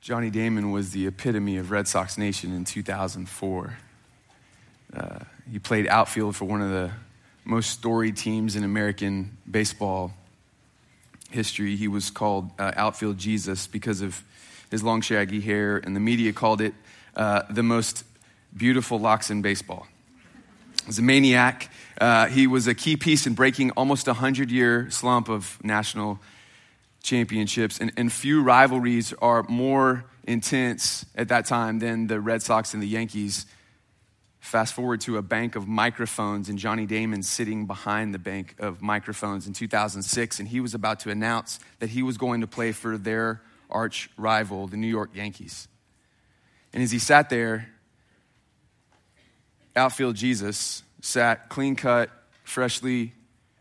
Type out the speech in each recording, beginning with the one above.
Johnny Damon was the epitome of Red Sox Nation in 2004. Uh, he played outfield for one of the most storied teams in American baseball history. He was called uh, Outfield Jesus because of his long, shaggy hair, and the media called it uh, the most beautiful locks in baseball. He was a maniac. Uh, he was a key piece in breaking almost a 100 year slump of national championships, and, and few rivalries are more intense at that time than the Red Sox and the Yankees. Fast forward to a bank of microphones, and Johnny Damon sitting behind the bank of microphones in 2006, and he was about to announce that he was going to play for their arch rival, the New York Yankees. And as he sat there, outfield Jesus sat clean cut, freshly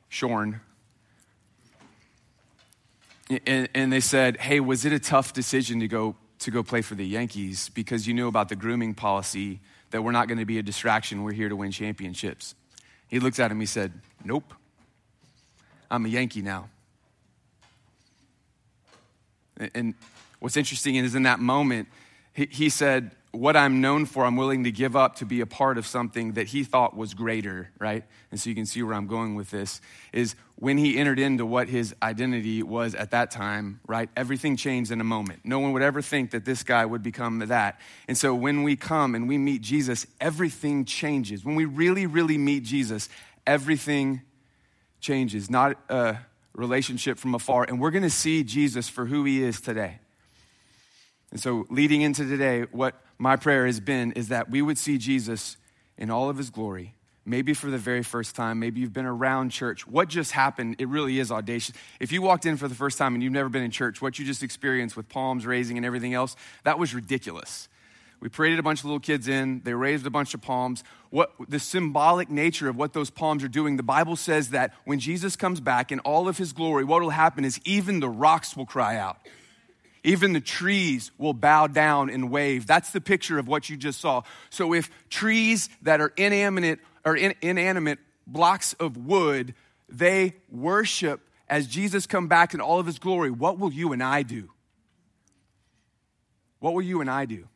shorn, and, and they said, Hey, was it a tough decision to go, to go play for the Yankees because you knew about the grooming policy that we're not going to be a distraction, we're here to win championships? He looked at him, he said, Nope. I'm a Yankee now. And what's interesting is in that moment, he, he said, what I'm known for, I'm willing to give up to be a part of something that he thought was greater, right? And so you can see where I'm going with this is when he entered into what his identity was at that time, right? Everything changed in a moment. No one would ever think that this guy would become that. And so when we come and we meet Jesus, everything changes. When we really, really meet Jesus, everything changes, not a relationship from afar. And we're going to see Jesus for who he is today. And so, leading into today, what my prayer has been is that we would see Jesus in all of his glory, maybe for the very first time. Maybe you've been around church. What just happened, it really is audacious. If you walked in for the first time and you've never been in church, what you just experienced with palms raising and everything else, that was ridiculous. We paraded a bunch of little kids in, they raised a bunch of palms. What the symbolic nature of what those palms are doing, the Bible says that when Jesus comes back in all of his glory, what will happen is even the rocks will cry out. Even the trees will bow down and wave. That's the picture of what you just saw. So if trees that are inanimate or in, inanimate blocks of wood, they worship as Jesus come back in all of his glory, what will you and I do? What will you and I do?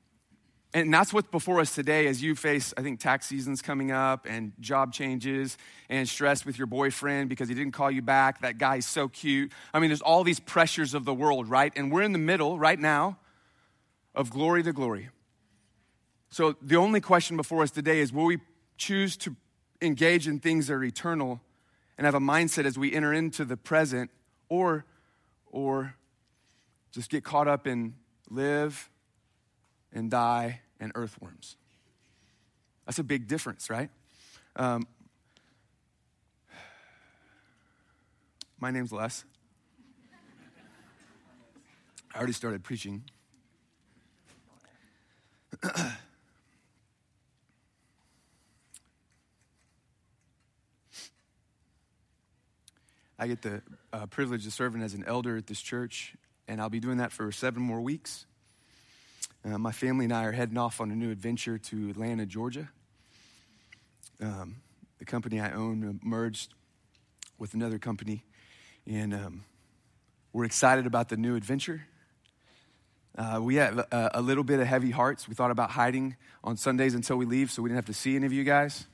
And that's what's before us today as you face, I think, tax season's coming up and job changes and stress with your boyfriend because he didn't call you back. That guy's so cute. I mean, there's all these pressures of the world, right? And we're in the middle right now of glory to glory. So the only question before us today is will we choose to engage in things that are eternal and have a mindset as we enter into the present or or just get caught up in live and die and earthworms. That's a big difference, right? Um, my name's Les. I already started preaching. I get the uh, privilege of serving as an elder at this church, and I'll be doing that for seven more weeks. Uh, my family and I are heading off on a new adventure to Atlanta, Georgia. Um, the company I own merged with another company, and um, we're excited about the new adventure. Uh, we have a, a, little bit of heavy hearts. We thought about hiding on Sundays until we leave so we didn't have to see any of you guys.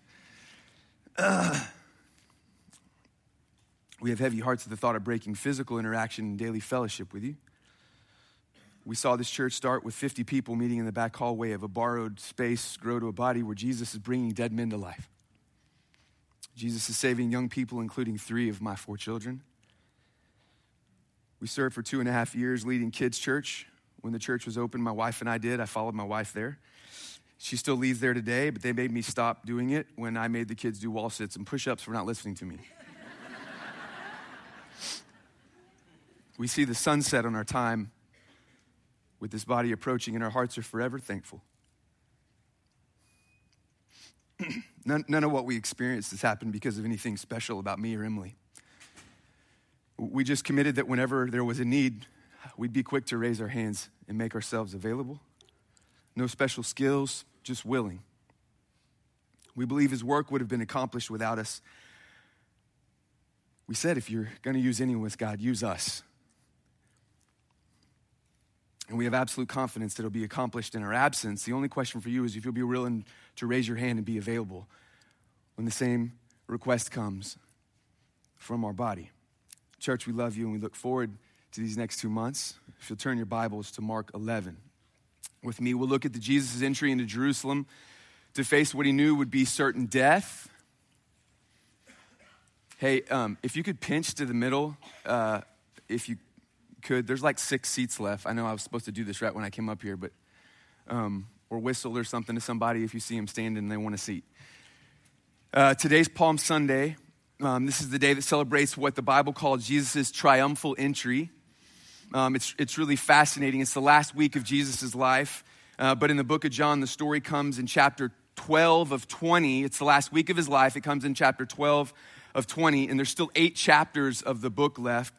Uh, we have heavy hearts at the thought of breaking physical interaction and daily fellowship with you. We saw this church start with 50 people meeting in the back hallway of a borrowed space, grow to a body where Jesus is bringing dead men to life. Jesus is saving young people, including three of my four children. We served for two and a half years leading kids' church. When the church was open, my wife and I did. I followed my wife there. She still leads there today, but they made me stop doing it when I made the kids do wall sits and push ups for not listening to me. we see the sunset on our time with this body approaching, and our hearts are forever thankful. none, none of what we experienced has happened because of anything special about me or Emily. We just committed that whenever there was a need, we'd be quick to raise our hands and make ourselves available. No special skills, just willing. We believe his work would have been accomplished without us. We said, if you're going to use anyone with God, use us. And we have absolute confidence that it'll be accomplished in our absence. The only question for you is if you'll be willing to raise your hand and be available when the same request comes from our body. Church, we love you and we look forward to these next two months. If you'll turn your Bibles to Mark 11 with me, we'll look at the Jesus' entry into Jerusalem to face what he knew would be certain death. Hey, um, if you could pinch to the middle, uh, if you could. There's like six seats left. I know I was supposed to do this right when I came up here, but um, or whistle or something to somebody if you see them standing and they want a seat. Uh, today's Palm Sunday. Um, this is the day that celebrates what the Bible calls Jesus' triumphal entry. Um, it's, it's really fascinating. It's the last week of Jesus' life. Uh, but in the book of John, the story comes in chapter 12 of 20. It's the last week of his life. It comes in chapter 12 of 20, and there's still eight chapters of the book left.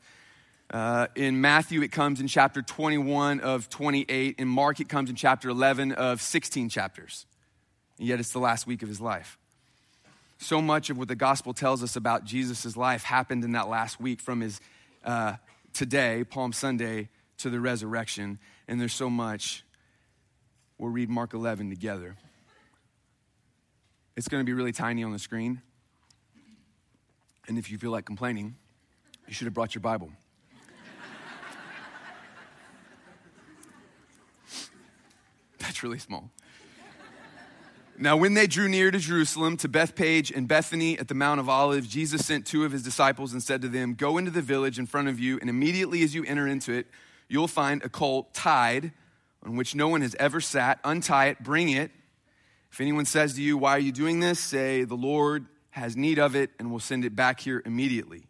Uh, in Matthew, it comes in chapter 21 of 28. In Mark, it comes in chapter 11 of 16 chapters. And yet, it's the last week of his life. So much of what the gospel tells us about Jesus' life happened in that last week from his uh, today, Palm Sunday, to the resurrection. And there's so much. We'll read Mark 11 together. It's going to be really tiny on the screen. And if you feel like complaining, you should have brought your Bible. Really small. Now, when they drew near to Jerusalem, to Bethphage and Bethany at the Mount of Olives, Jesus sent two of his disciples and said to them, Go into the village in front of you, and immediately as you enter into it, you'll find a colt tied on which no one has ever sat. Untie it, bring it. If anyone says to you, Why are you doing this? say, The Lord has need of it, and will send it back here immediately.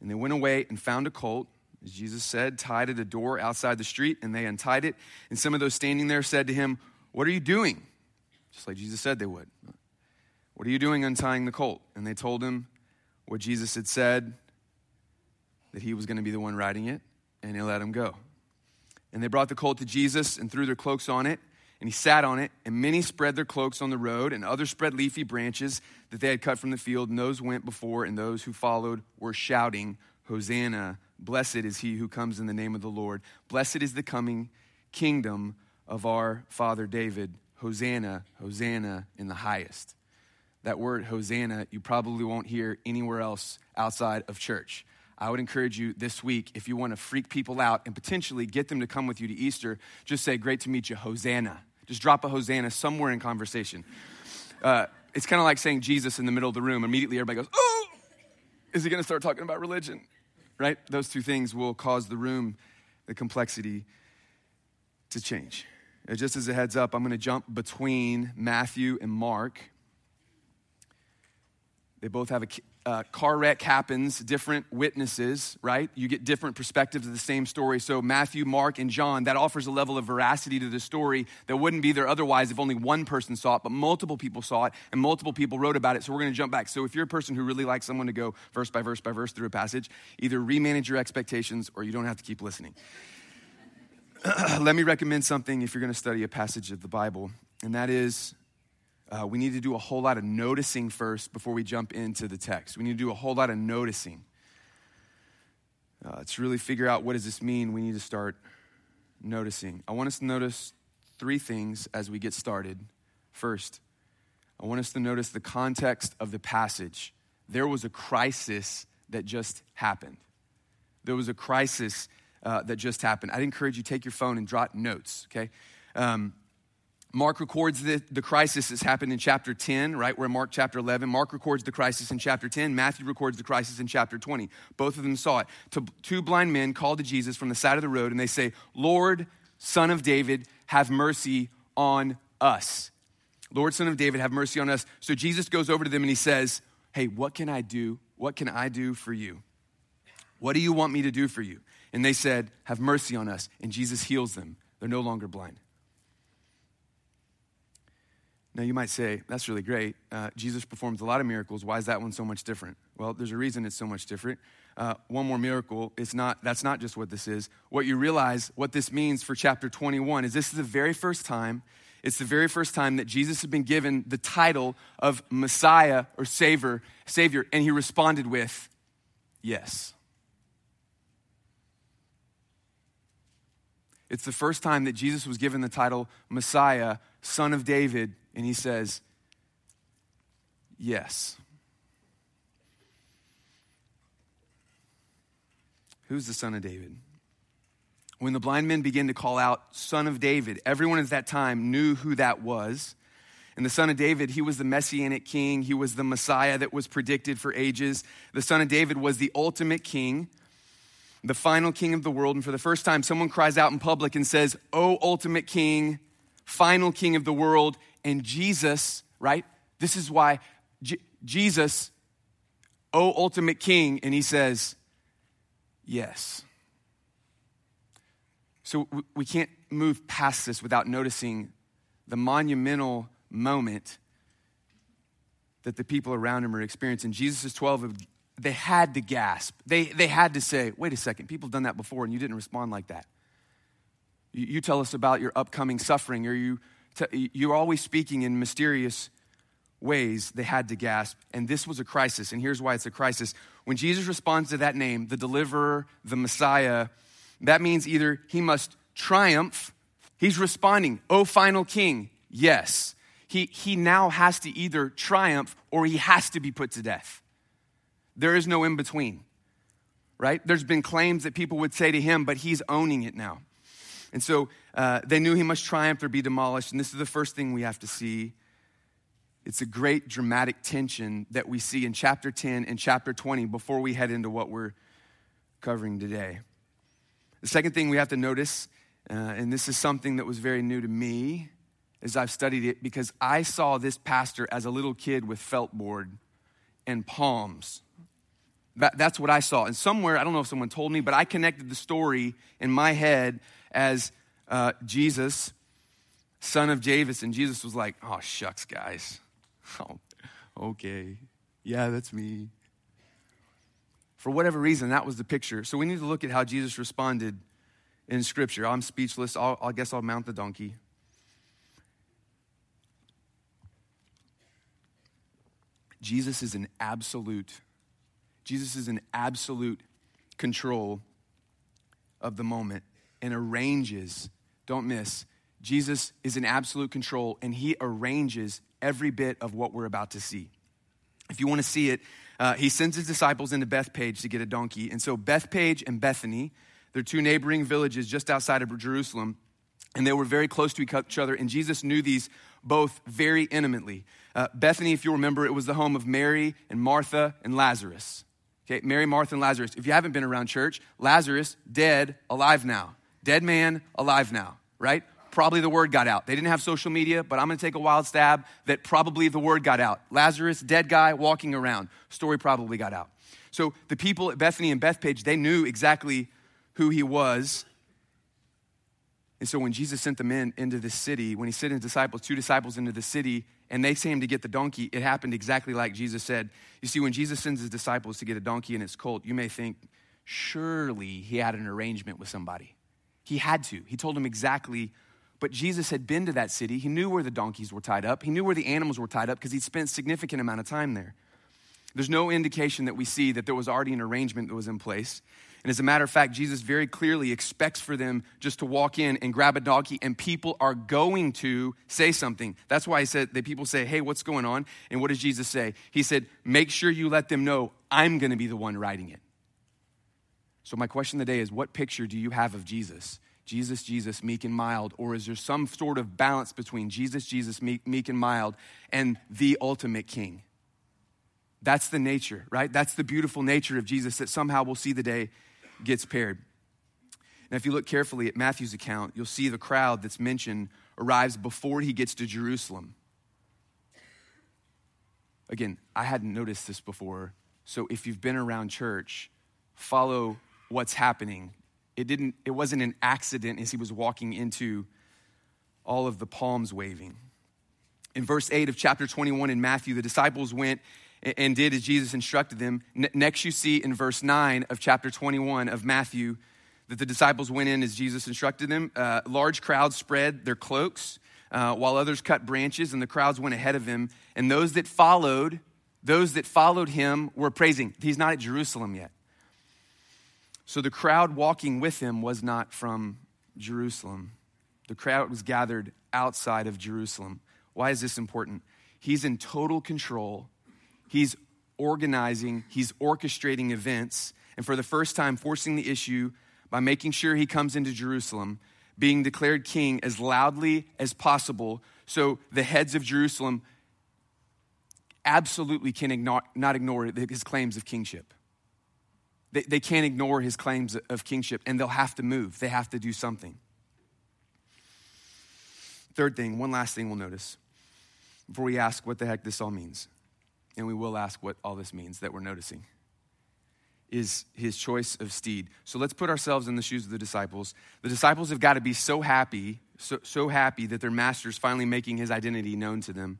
And they went away and found a colt as Jesus said, tied at a door outside the street, and they untied it. And some of those standing there said to him, What are you doing? Just like Jesus said they would. What are you doing untying the colt? And they told him what Jesus had said, that he was going to be the one riding it, and he let him go. And they brought the colt to Jesus and threw their cloaks on it, and he sat on it. And many spread their cloaks on the road, and others spread leafy branches that they had cut from the field. And those went before, and those who followed were shouting, Hosanna Blessed is he who comes in the name of the Lord. Blessed is the coming kingdom of our father David. Hosanna, Hosanna in the highest. That word, Hosanna, you probably won't hear anywhere else outside of church. I would encourage you this week, if you want to freak people out and potentially get them to come with you to Easter, just say, Great to meet you, Hosanna. Just drop a Hosanna somewhere in conversation. Uh, it's kind of like saying Jesus in the middle of the room. Immediately, everybody goes, Oh, is he going to start talking about religion? Right? Those two things will cause the room, the complexity to change. And just as a heads up, I'm going to jump between Matthew and Mark. They both have a uh, car wreck happens, different witnesses, right? You get different perspectives of the same story. So, Matthew, Mark, and John, that offers a level of veracity to the story that wouldn't be there otherwise if only one person saw it, but multiple people saw it and multiple people wrote about it. So, we're going to jump back. So, if you're a person who really likes someone to go verse by verse by verse through a passage, either remanage your expectations or you don't have to keep listening. Let me recommend something if you're going to study a passage of the Bible, and that is uh, we need to do a whole lot of noticing first before we jump into the text. We need to do a whole lot of noticing. Uh, to really figure out what does this mean, we need to start noticing. I want us to notice three things as we get started. First, I want us to notice the context of the passage. There was a crisis that just happened. There was a crisis uh, that just happened. I'd encourage you take your phone and jot notes, okay? Um, Mark records the, the crisis that's happened in chapter 10, right? We're in Mark chapter 11. Mark records the crisis in chapter 10. Matthew records the crisis in chapter 20. Both of them saw it. Two blind men call to Jesus from the side of the road and they say, Lord, son of David, have mercy on us. Lord, son of David, have mercy on us. So Jesus goes over to them and he says, Hey, what can I do? What can I do for you? What do you want me to do for you? And they said, Have mercy on us. And Jesus heals them. They're no longer blind. Now, you might say, that's really great. Uh, Jesus performs a lot of miracles. Why is that one so much different? Well, there's a reason it's so much different. Uh, one more miracle, it's not, that's not just what this is. What you realize, what this means for chapter 21 is this is the very first time, it's the very first time that Jesus has been given the title of Messiah or Savior, Savior, and he responded with, yes. It's the first time that Jesus was given the title Messiah, Son of David, and he says, Yes. Who's the Son of David? When the blind men began to call out, Son of David, everyone at that time knew who that was. And the son of David, he was the messianic king. He was the Messiah that was predicted for ages. The son of David was the ultimate king, the final king of the world. And for the first time, someone cries out in public and says, Oh, ultimate king, final king of the world. And Jesus, right? This is why J- Jesus, oh, ultimate king. And he says, Yes. So we can't move past this without noticing the monumental moment that the people around him are experiencing. Jesus is 12, they had to gasp. They, they had to say, wait a second, people have done that before and you didn't respond like that. You, tell us about your upcoming suffering, or you, t- you're always speaking in mysterious ways. They had to gasp. And this was a crisis. And here's why it's a crisis. When Jesus responds to that name, the deliverer, the Messiah, that means either he must triumph, he's responding, oh, final king, yes he, he now has to either triumph or he has to be put to death. There is no in between, right? There's been claims that people would say to him, but he's owning it now. And so uh, they knew he must triumph or be demolished. And this is the first thing we have to see. It's a great dramatic tension that we see in chapter 10 and chapter 20 before we head into what we're covering today. The second thing we have to notice, uh, and this is something that was very new to me, as I've studied it because I saw this pastor as a little kid with felt board and palms. That, that's what I saw. And somewhere, I don't know if someone told me, but I connected the story in my head as uh, Jesus, son of Javis. And Jesus was like, oh, shucks, guys. Oh, okay. Yeah, that's me. For whatever reason, that was the picture. So we need to look at how Jesus responded in Scripture. I'm speechless. I'll, I guess I'll mount the donkey. Jesus is an absolute, Jesus is an absolute control of the moment and arranges, don't miss, Jesus is in absolute control and he arranges every bit of what we're about to see. If you want to see it, uh, he sends his disciples into Bethphage to get a donkey. And so Bethphage and Bethany, they're two neighboring villages just outside of Jerusalem, and they were very close to each other. And Jesus knew these both very intimately. Uh, Bethany, if you remember, it was the home of Mary and Martha and Lazarus. Okay, Mary, Martha, and Lazarus. If you haven't been around church, Lazarus, dead, alive now. Dead man, alive now, right? Probably the word got out. They didn't have social media, but I'm gonna take a wild stab that probably the word got out. Lazarus, dead guy, walking around. Story probably got out. So the people at Bethany and Bethphage, they knew exactly who he was and so when Jesus sent them in into the city, when he sent his disciples, two disciples into the city, and they him to get the donkey, it happened exactly like Jesus said. You see, when Jesus sends his disciples to get a donkey and its colt, you may think, surely he had an arrangement with somebody. He had to. He told him exactly. But Jesus had been to that city. He knew where the donkeys were tied up. He knew where the animals were tied up because he'd spent significant amount of time there. There's no indication that we see that there was already an arrangement that was in place. And as a matter of fact, Jesus very clearly expects for them just to walk in and grab a donkey, and people are going to say something. That's why he said that people say, Hey, what's going on? And what does Jesus say? He said, Make sure you let them know I'm going to be the one riding it. So, my question today is what picture do you have of Jesus? Jesus, Jesus, meek and mild? Or is there some sort of balance between Jesus, Jesus, meek, meek and mild, and the ultimate king? That's the nature, right? That's the beautiful nature of Jesus that somehow we'll see the day gets paired. Now, if you look carefully at Matthew's account, you'll see the crowd that's mentioned arrives before he gets to Jerusalem. Again, I hadn't noticed this before. So if you've been around church, follow what's happening. It didn't it wasn't an accident as he was walking into all of the palms waving. In verse 8 of chapter 21 in Matthew, the disciples went and did as Jesus instructed them. next, you see in verse 9 of chapter 21 of Matthew that the disciples went in as Jesus instructed them. Uh, large crowds spread their cloaks, uh, while others cut branches, and the crowds went ahead of him. And those that followed, those that followed him were praising. He's not at Jerusalem yet. So the crowd walking with him was not from Jerusalem. The crowd was gathered outside of Jerusalem. Why is this important? He's in total control. He's organizing, he's orchestrating events, and for the first time, forcing the issue by making sure he comes into Jerusalem, being declared king as loudly as possible so the heads of Jerusalem absolutely can not ignore his claims of kingship. They, they can't ignore his claims of kingship, and they'll have to move. They have to do something. Third thing, one last thing we'll notice before we ask what the heck this all means, and we will ask what all this means that we're noticing, is his choice of steed. So let's put ourselves in the shoes of the disciples. The disciples have got to be so happy, so, so happy that their master's finally making his identity known to them.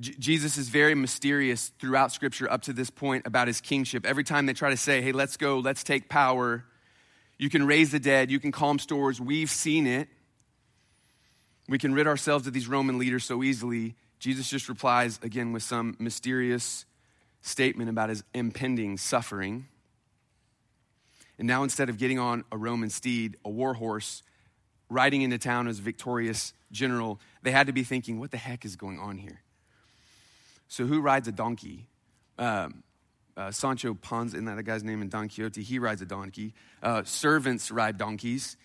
J- Jesus is very mysterious throughout Scripture up to this point about his kingship. Every time they try to say, hey, let's go, let's take power, you can raise the dead, you can calm storms, we've seen it. We can rid ourselves of these Roman leaders so easily. Jesus just replies again with some mysterious statement about his impending suffering. And now, instead of getting on a Roman steed, a war horse, riding into town as a victorious general, they had to be thinking, what the heck is going on here? So, who rides a donkey? Um, uh, Sancho Panza, isn't that a guy's name in Don Quixote? He rides a donkey. Uh, servants ride donkeys.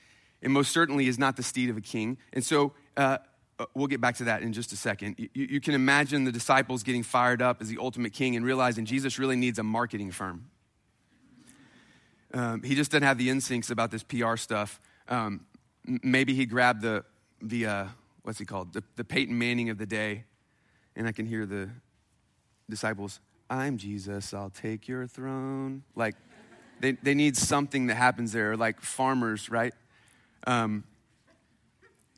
And most certainly is not the steed of a king. And so, uh, uh, we'll get back to that in just a second. You, you, can imagine the disciples getting fired up as the ultimate king and realizing Jesus really needs a marketing firm. Um, he just doesn't have the instincts about this PR stuff. Um, maybe he grabbed the, the uh, what's he called? The, the Peyton Manning of the day. And I can hear the disciples, I'm Jesus, I'll take your throne. Like, they, they need something that happens there, like farmers, right? Um,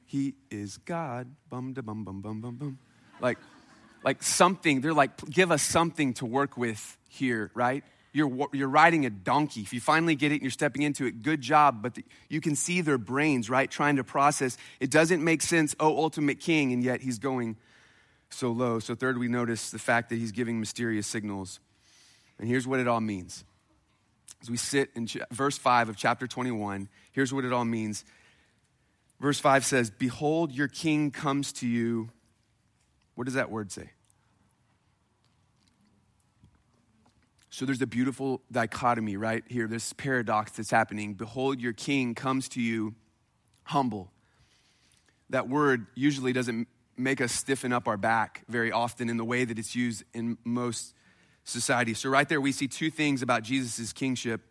he is God. Bum da bum bum bum bum bum. Like, like something. They're like, give us something to work with here, right? You're, you're riding a donkey. If you finally get it and you're stepping into it, good job. But the, you can see their brains, right, trying to process. It doesn't make sense, oh, ultimate king, and yet he's going so low. So, third, we notice the fact that he's giving mysterious signals. And here's what it all means. As we sit in ch- verse 5 of chapter 21, here's what it all means Verse 5 says, Behold, your king comes to you. What does that word say? So there's a beautiful dichotomy right here, this paradox that's happening. Behold, your king comes to you humble. That word usually doesn't make us stiffen up our back very often in the way that it's used in most societies. So, right there, we see two things about Jesus' kingship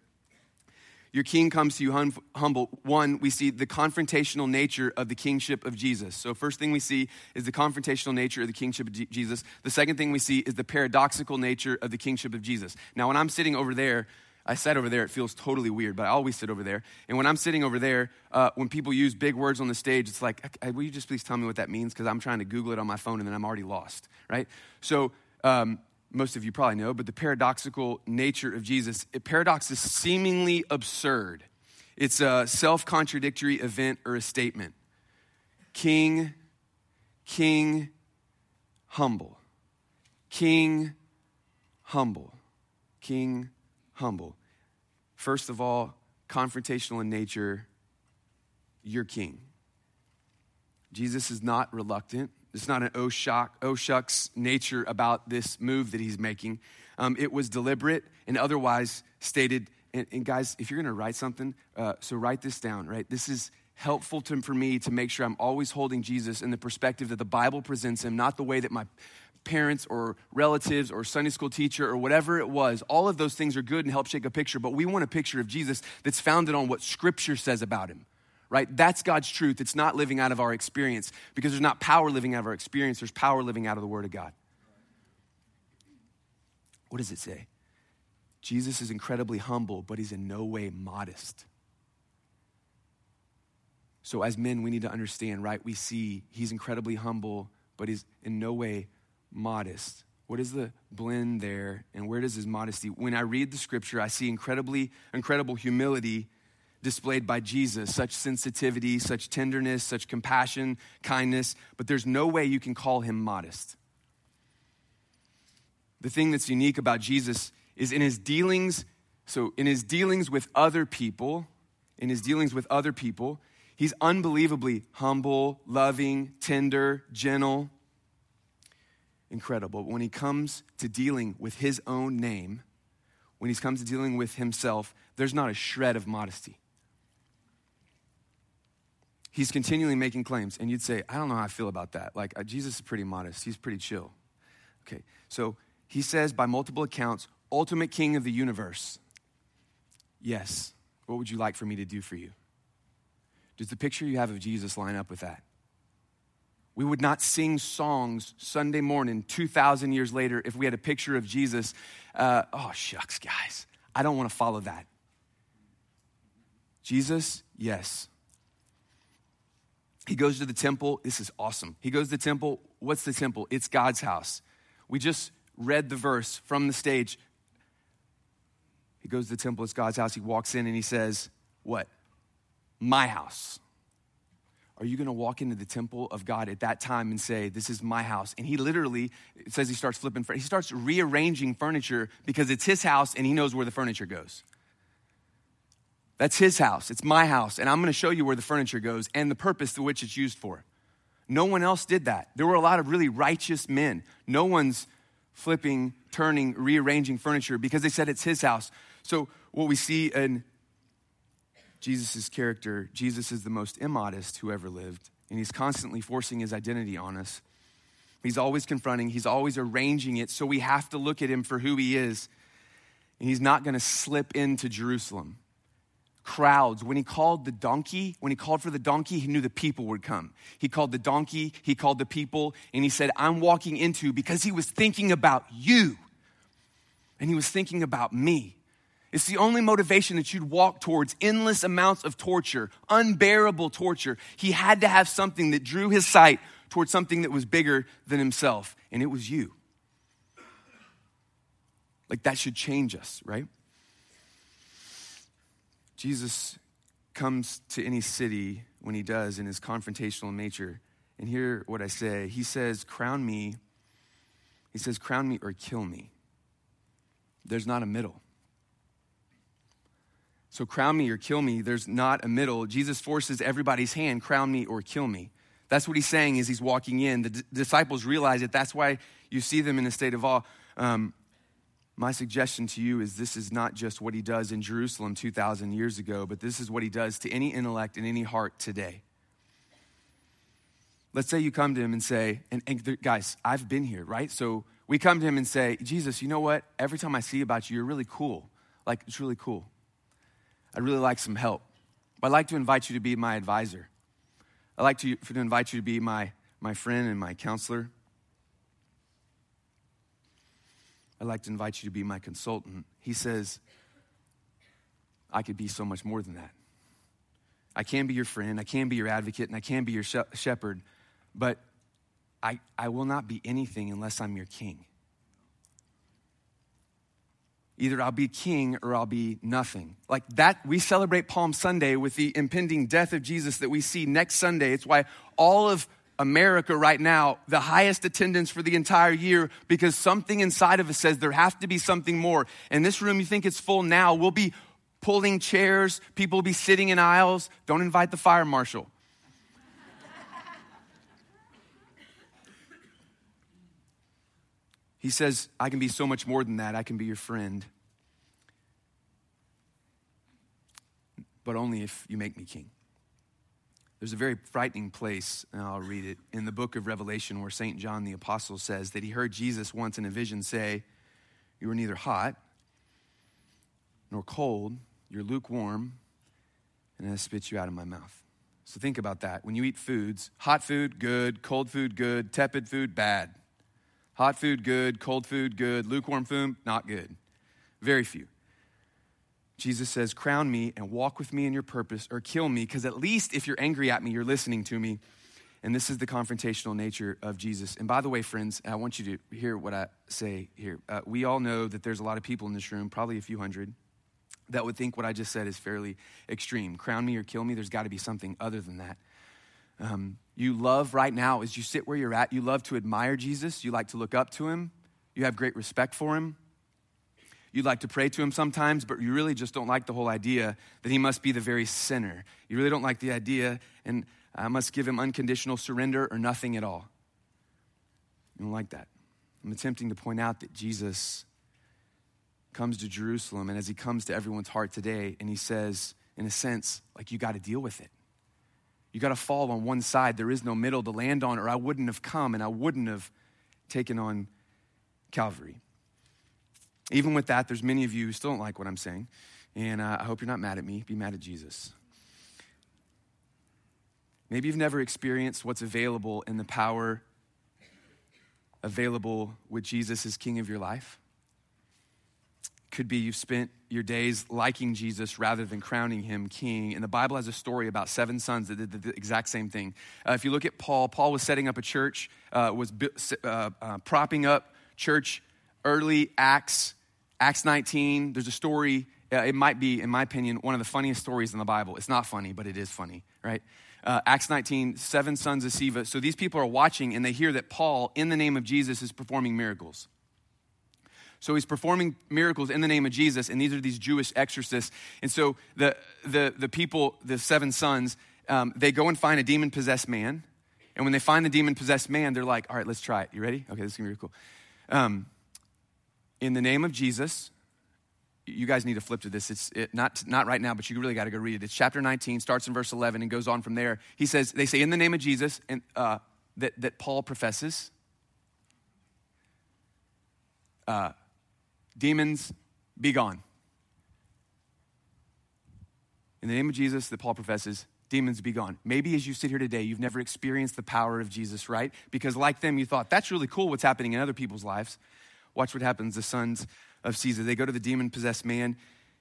your king comes to you hum- humble. One, we see the confrontational nature of the kingship of Jesus. So, first thing we see is the confrontational nature of the kingship of G- Jesus. The second thing we see is the paradoxical nature of the kingship of Jesus. Now, when I'm sitting over there, I sat over there, it feels totally weird, but I always sit over there. And when I'm sitting over there, uh, when people use big words on the stage, it's like, will you just please tell me what that means? Because I'm trying to Google it on my phone and then I'm already lost, right? So, um, most of you probably know, but the paradoxical nature of Jesus. A paradox is seemingly absurd. It's a self contradictory event or a statement. King, king, humble. King, humble. King, humble. First of all, confrontational in nature, you're king. Jesus is not reluctant. It's not an oh, shock, oh shucks nature about this move that he's making. Um, it was deliberate and otherwise stated. And, and guys, if you're going to write something, uh, so write this down, right? This is helpful to, for me to make sure I'm always holding Jesus in the perspective that the Bible presents him, not the way that my parents or relatives or Sunday school teacher or whatever it was. All of those things are good and help shape a picture, but we want a picture of Jesus that's founded on what Scripture says about him right? That's God's truth. It's not living out of our experience because there's not power living out of our experience, there's power living out of the Word of God. What does it say? Jesus is incredibly humble, but he's in no way modest. So, as men, we need to understand, right? We see he's incredibly humble, but he's in no way modest. What is the blend there, and where does his modesty? When I read the scripture, I see incredibly, incredible humility displayed by Jesus such sensitivity, such tenderness, such compassion, kindness, but there's no way you can call him modest. The thing that's unique about Jesus is in his dealings, so in his dealings with other people, in his dealings with other people, He's unbelievably humble, loving, tender, gentle, incredible. But when he comes to dealing with his own name, when he comes to dealing with himself, there's not a shred of modesty. He's continually making claims, and you'd say, I don't know how I feel about that. Like, uh, Jesus is pretty modest, he's pretty chill. Okay, so he says, by multiple accounts, ultimate king of the universe. Yes. What would you like for me to do for you? Does the picture you have of Jesus line up with that? We would not sing songs Sunday morning 2,000 years later if we had a picture of Jesus. Uh, oh, shucks, guys. I don't want to follow that. Jesus, yes. He goes to the temple. This is awesome. He goes to the temple. What's the temple? It's God's house. We just read the verse from the stage. He goes to the temple, it's God's house. He walks in and he says, What? My house. Are you going to walk into the temple of God at that time and say, This is my house? And he literally, it says he starts flipping, he starts rearranging furniture because it's his house and he knows where the furniture goes. That's his house. It's my house. And I'm going to show you where the furniture goes and the purpose to which it's used for. No one else did that. There were a lot of really righteous men. No one's flipping, turning, rearranging furniture because they said it's his house. So, what we see in Jesus' character, Jesus is the most immodest who ever lived, and he's constantly forcing his identity on us. He's always confronting, he's always arranging it, so we have to look at him for who he is. And he's not going to slip into Jerusalem. Crowds, when he called the donkey, when he called for the donkey, he knew the people would come. He called the donkey, he called the people, and he said, I'm walking into because he was thinking about you. And he was thinking about me. It's the only motivation that you'd walk towards endless amounts of torture, unbearable torture. He had to have something that drew his sight towards something that was bigger than himself, and it was you. Like that should change us, right? Jesus comes to any city when he does in his confrontational nature. And hear what I say. He says, Crown me. He says, Crown me or kill me. There's not a middle. So crown me or kill me. There's not a middle. Jesus forces everybody's hand, crown me or kill me. That's what he's saying as he's walking in. The d- disciples realize it. That's why you see them in a state of awe. Um, my suggestion to you is this is not just what he does in Jerusalem 2,000 years ago, but this is what he does to any intellect and any heart today. Let's say you come to him and say, and, and guys, I've been here, right? So we come to him and say, Jesus, you know what? Every time I see about you, you're really cool. Like, it's really cool. I'd really like some help. I'd like to invite you to be my advisor. I'd like to, to invite you to be my, my friend and my counselor. I'd like to invite you to be my consultant. He says, I could be so much more than that. I can be your friend, I can be your advocate, and I can be your shepherd, but I, I will not be anything unless I'm your king. Either I'll be king or I'll be nothing. Like that, we celebrate Palm Sunday with the impending death of Jesus that we see next Sunday. It's why all of America right now, the highest attendance for the entire year, because something inside of us says there has to be something more. In this room, you think it's full now. We'll be pulling chairs, people will be sitting in aisles. Don't invite the fire marshal. He says, I can be so much more than that. I can be your friend. But only if you make me king. There's a very frightening place, and I'll read it, in the book of Revelation where St. John the Apostle says that he heard Jesus once in a vision say, You are neither hot nor cold, you're lukewarm, and I spit you out of my mouth. So think about that. When you eat foods, hot food, good, cold food, good, tepid food, bad. Hot food, good. Cold food, good. Lukewarm food, not good. Very few. Jesus says, Crown me and walk with me in your purpose, or kill me, because at least if you're angry at me, you're listening to me. And this is the confrontational nature of Jesus. And by the way, friends, I want you to hear what I say here. Uh, we all know that there's a lot of people in this room, probably a few hundred, that would think what I just said is fairly extreme. Crown me or kill me, there's got to be something other than that. Um, you love right now as you sit where you're at, you love to admire Jesus, you like to look up to him, you have great respect for him. You'd like to pray to him sometimes, but you really just don't like the whole idea that he must be the very sinner. You really don't like the idea, and I must give him unconditional surrender or nothing at all. You don't like that. I'm attempting to point out that Jesus comes to Jerusalem, and as he comes to everyone's heart today, and he says, in a sense, like, you got to deal with it. You got to fall on one side. There is no middle to land on, or I wouldn't have come and I wouldn't have taken on Calvary. Even with that, there's many of you who still don't like what I'm saying, and uh, I hope you're not mad at me. Be mad at Jesus. Maybe you've never experienced what's available in the power available with Jesus as King of your life. Could be you've spent your days liking Jesus rather than crowning him king. And the Bible has a story about seven sons that did the exact same thing. Uh, if you look at Paul, Paul was setting up a church, uh, was uh, uh, propping up church early Acts, Acts 19. There's a story, uh, it might be, in my opinion, one of the funniest stories in the Bible. It's not funny, but it is funny, right? Uh, Acts 19, seven sons of Sceva. So these people are watching and they hear that Paul, in the name of Jesus, is performing miracles. So he's performing miracles in the name of Jesus, and these are these Jewish exorcists. And so the, the, the people, the seven sons, um, they go and find a demon possessed man. And when they find the demon possessed man, they're like, all right, let's try it. You ready? Okay, this is gonna be really cool. Um, in the name of Jesus, you guys need to flip to this. It's it, not, not right now, but you really got to go read it. It's chapter 19, starts in verse 11 and goes on from there. He says, they say, in the name of Jesus, and, uh, that, that Paul professes. Uh, demons, be gone. In the name of Jesus, that Paul professes, demons be gone. Maybe as you sit here today, you've never experienced the power of Jesus, right? Because like them, you thought, that's really cool what's happening in other people's lives. Watch what happens. The sons of Sceva, they go to the demon possessed man.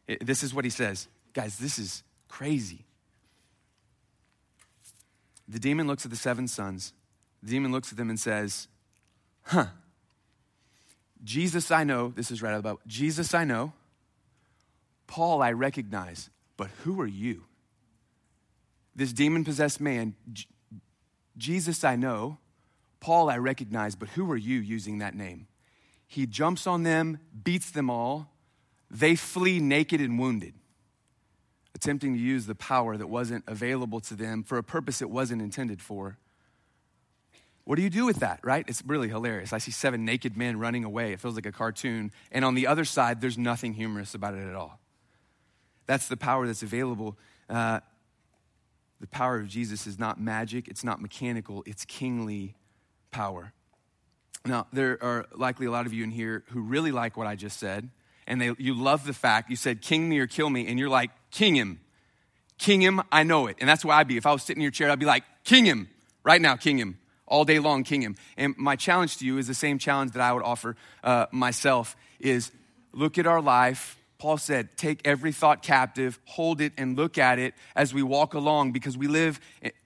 Eh, this is what he says. Guys, this is crazy. The demon looks at the seven sons. The demon looks at them and says, Huh, Jesus I know, this is right about Jesus I know, Paul I recognize, but who are you? This demon possessed man, J- Jesus I know, Paul I recognize, but who are you using that name? He jumps on them, beats them all. They flee naked and wounded, attempting to use the power that wasn't available to them for a purpose it wasn't intended for. What do you do with that, right? It's really hilarious. I see seven naked men running away. It feels like a cartoon. And on the other side, there's nothing humorous about it at all. That's the power that's available. Uh, the power of Jesus is not magic, it's not mechanical, it's kingly power. Now, there are likely a lot of you in here who really like what I just said, and they, you love the fact you said, King me or kill me, and you're like, King him. King him, I know it. And that's why I'd be. If I was sitting in your chair, I'd be like, King him. Right now, King him all day long, king him. And my challenge to you is the same challenge that I would offer uh, myself is look at our life. Paul said, take every thought captive, hold it, and look at it as we walk along because we live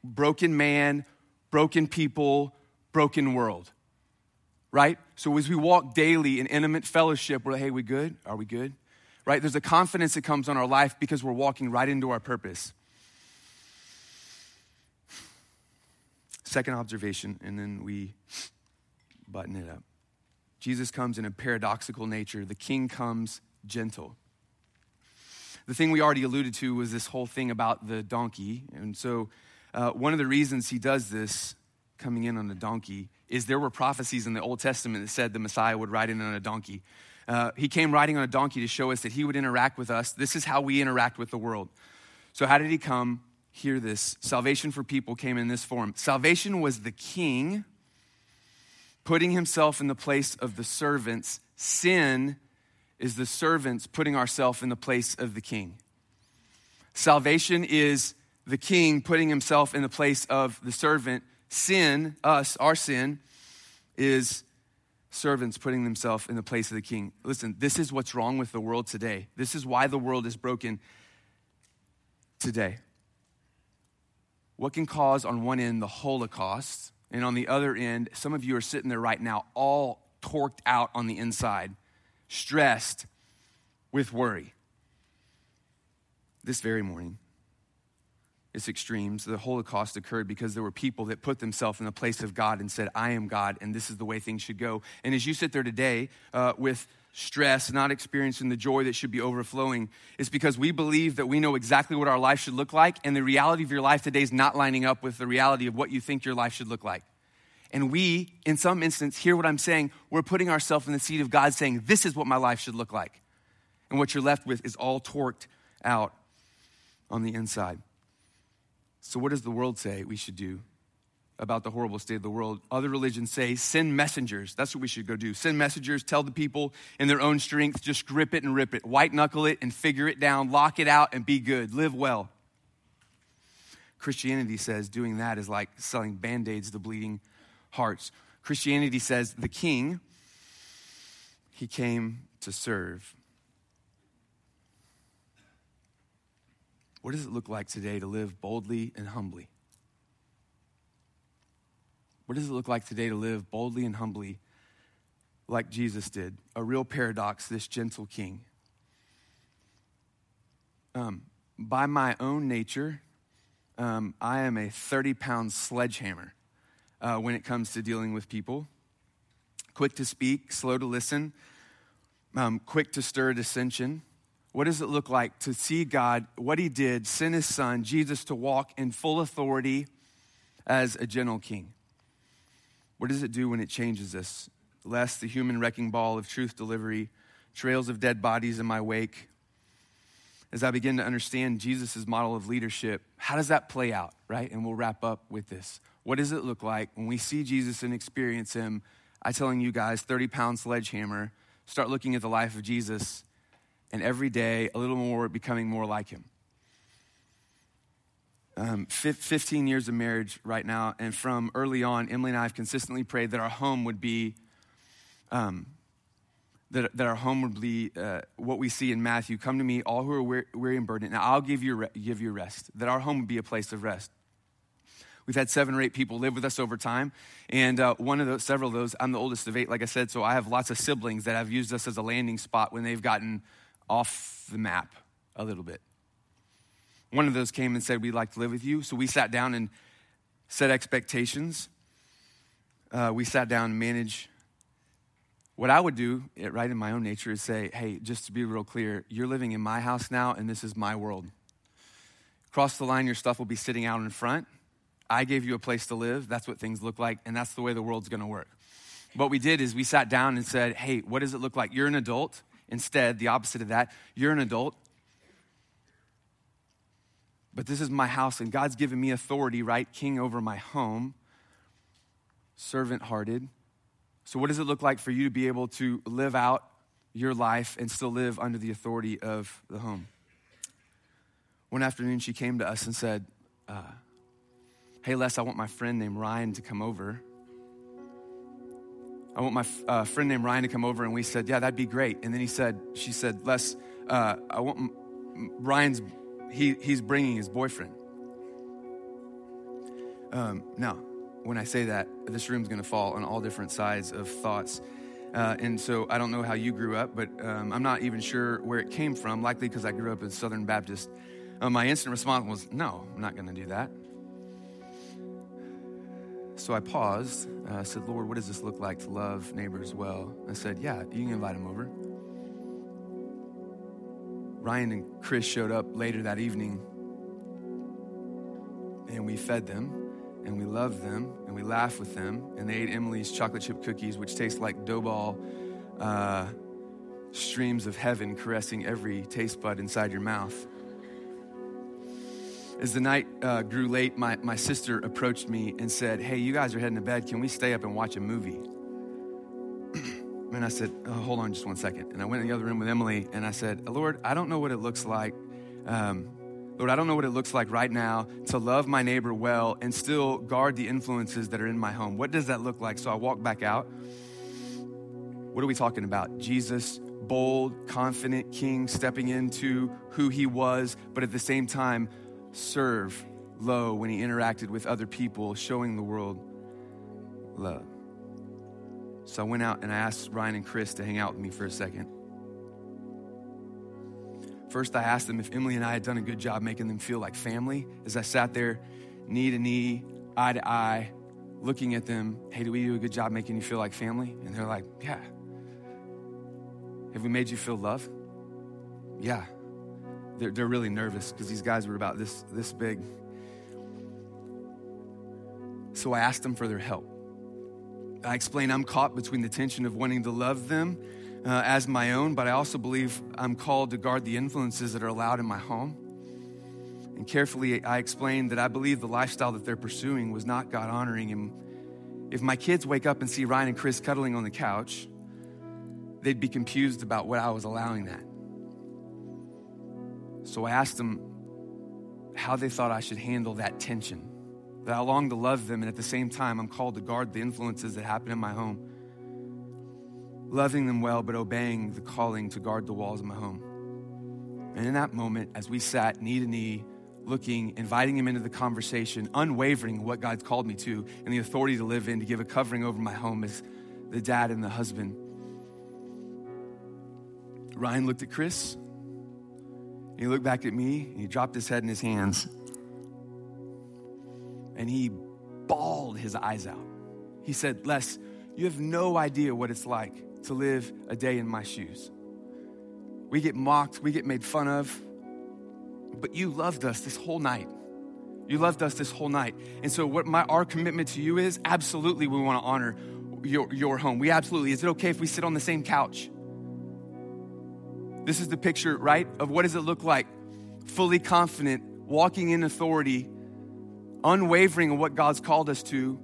broken man, broken people, broken world. Right? So as we walk daily in intimate fellowship, we're like, hey, we good? Are we good? Right? There's a confidence that comes on our life because we're walking right into our purpose. Second observation, and then we button it up. Jesus comes in a paradoxical nature. The king comes gentle. The thing we already alluded to was this whole thing about the donkey. And so, uh, one of the reasons he does this, coming in on a donkey, is there were prophecies in the Old Testament that said the Messiah would ride in on a donkey. Uh, he came riding on a donkey to show us that he would interact with us. This is how we interact with the world. So, how did he come? Hear this. Salvation for people came in this form. Salvation was the king putting himself in the place of the servants. Sin is the servants putting ourselves in the place of the king. Salvation is the king putting himself in the place of the servant. Sin, us, our sin, is servants putting themselves in the place of the king. Listen, this is what's wrong with the world today. This is why the world is broken today what can cause on one end the Holocaust, and on the other end, some of you are sitting there right now, all torqued out on the inside, stressed with worry. This very morning, its extremes. The Holocaust occurred because there were people that put themselves in the place of God and said, I am God, and this is the way things should go. And as you sit there today uh, with stress, not experiencing the joy that should be overflowing, is because we believe that we know exactly what our life should look like, and the reality of your life today is not lining up with the reality of what you think your life should look like. And we, in some instance, hear what I'm saying, we're putting ourselves in the seat of God saying, This is what my life should look like. And what you're left with is all torqued out on the inside. So, what does the world say we should do about the horrible state of the world? Other religions say send messengers. That's what we should go do. Send messengers, tell the people in their own strength, just grip it and rip it, white knuckle it and figure it down, lock it out and be good, live well. Christianity says doing that is like selling band aids to bleeding hearts. Christianity says the king, he came to serve. What does it look like today to live boldly and humbly? What does it look like today to live boldly and humbly like Jesus did? A real paradox, this gentle king. Um, by my own nature, um, I am a 30 pound sledgehammer uh, when it comes to dealing with people. Quick to speak, slow to listen, um, quick to stir dissension. What does it look like to see God, what He did, send His Son, Jesus, to walk in full authority as a gentle king? What does it do when it changes us? Less the human wrecking ball of truth delivery, trails of dead bodies in my wake. As I begin to understand Jesus' model of leadership, how does that play out, right? And we'll wrap up with this. What does it look like when we see Jesus and experience Him? I telling you guys, 30 pound sledgehammer, start looking at the life of Jesus and every day a little more becoming more like him. Um, 15 years of marriage right now, and from early on, Emily and I have consistently prayed that our home would be, um, that, that our home would be uh, what we see in Matthew. Come to me, all who are weary, and burdened, and I'll give you give you rest. That our home would be a place of rest. We've had seven or eight people live with us over time, and uh, one of those, several of those, I'm the oldest of eight, like I said, so I have lots of siblings that have used us as a landing spot when they've gotten off the map a little bit. One of those came and said, We'd like to live with you. So we sat down and set expectations. Uh, we sat down and managed. What I would do, right in my own nature, is say, Hey, just to be real clear, you're living in my house now, and this is my world. Cross the line, your stuff will be sitting out in front. I gave you a place to live. That's what things look like, and that's the way the world's gonna work. What we did is we sat down and said, Hey, what does it look like? You're an adult. Instead, the opposite of that, you're an adult. But this is my house, and God's given me authority, right? King over my home, servant hearted. So, what does it look like for you to be able to live out your life and still live under the authority of the home? One afternoon, she came to us and said, uh, Hey, Les, I want my friend named Ryan to come over I want my uh, friend named Ryan to come over. And we said, yeah, that'd be great. And then he said, she said, Les, uh, I want Ryan's, he, he's bringing his boyfriend. Um, now, when I say that, this room's going to fall on all different sides of thoughts. Uh, and so I don't know how you grew up, but um, I'm not even sure where it came from, likely because I grew up as Southern Baptist. Uh, my instant response was, no, I'm not going to do that. So I paused. I uh, said, Lord, what does this look like to love neighbors well? I said, Yeah, you can invite them over. Ryan and Chris showed up later that evening, and we fed them, and we loved them, and we laughed with them, and they ate Emily's chocolate chip cookies, which taste like dough ball uh, streams of heaven caressing every taste bud inside your mouth. As the night uh, grew late, my, my sister approached me and said, Hey, you guys are heading to bed. Can we stay up and watch a movie? And I said, oh, Hold on just one second. And I went in the other room with Emily and I said, Lord, I don't know what it looks like. Um, Lord, I don't know what it looks like right now to love my neighbor well and still guard the influences that are in my home. What does that look like? So I walked back out. What are we talking about? Jesus, bold, confident king stepping into who he was, but at the same time, serve low when he interacted with other people, showing the world love. So I went out and I asked Ryan and Chris to hang out with me for a second. First, I asked them if Emily and I had done a good job making them feel like family as I sat there, knee to knee, eye to eye, looking at them. Hey, do we do a good job making you feel like family? And they're like, Yeah. Have we made you feel love? Yeah. They're, they're really nervous because these guys were about this, this big. So I asked them for their help. I explain I'm caught between the tension of wanting to love them uh, as my own, but I also believe I'm called to guard the influences that are allowed in my home. And carefully, I explained that I believe the lifestyle that they're pursuing was not God honoring. And if my kids wake up and see Ryan and Chris cuddling on the couch, they'd be confused about what I was allowing that. So I asked them how they thought I should handle that tension. That I long to love them, and at the same time, I'm called to guard the influences that happen in my home. Loving them well, but obeying the calling to guard the walls of my home. And in that moment, as we sat knee to knee, looking, inviting him into the conversation, unwavering what God's called me to, and the authority to live in, to give a covering over my home as the dad and the husband. Ryan looked at Chris, and he looked back at me, and he dropped his head in his hands, and he bawled his eyes out. He said, Les, you have no idea what it's like to live a day in my shoes. We get mocked, we get made fun of, but you loved us this whole night. You loved us this whole night. And so what my our commitment to you is absolutely we want to honor your, your home. We absolutely, is it okay if we sit on the same couch? This is the picture, right, of what does it look like? Fully confident, walking in authority, unwavering in what God's called us to,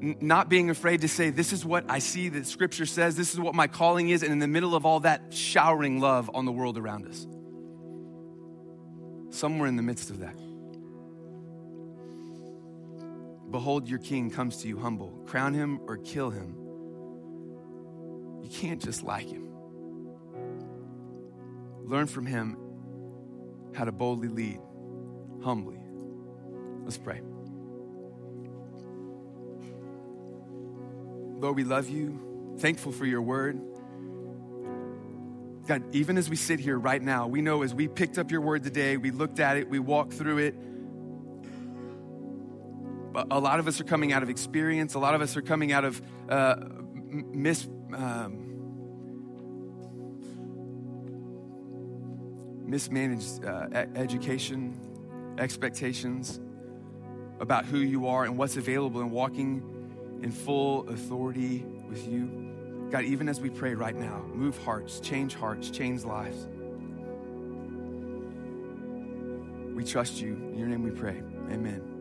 not being afraid to say, This is what I see that Scripture says, this is what my calling is, and in the middle of all that, showering love on the world around us. Somewhere in the midst of that. Behold, your king comes to you humble. Crown him or kill him. You can't just like him. Learn from him how to boldly lead, humbly. Let's pray. Lord, we love you. Thankful for your word. God, even as we sit here right now, we know as we picked up your word today, we looked at it, we walked through it. A lot of us are coming out of experience. A lot of us are coming out of uh, mis. Um, mismanaged uh, education, expectations about who you are and what's available, and walking in full authority with you. God, even as we pray right now, move hearts, change hearts, change lives. We trust you. In your name we pray. Amen.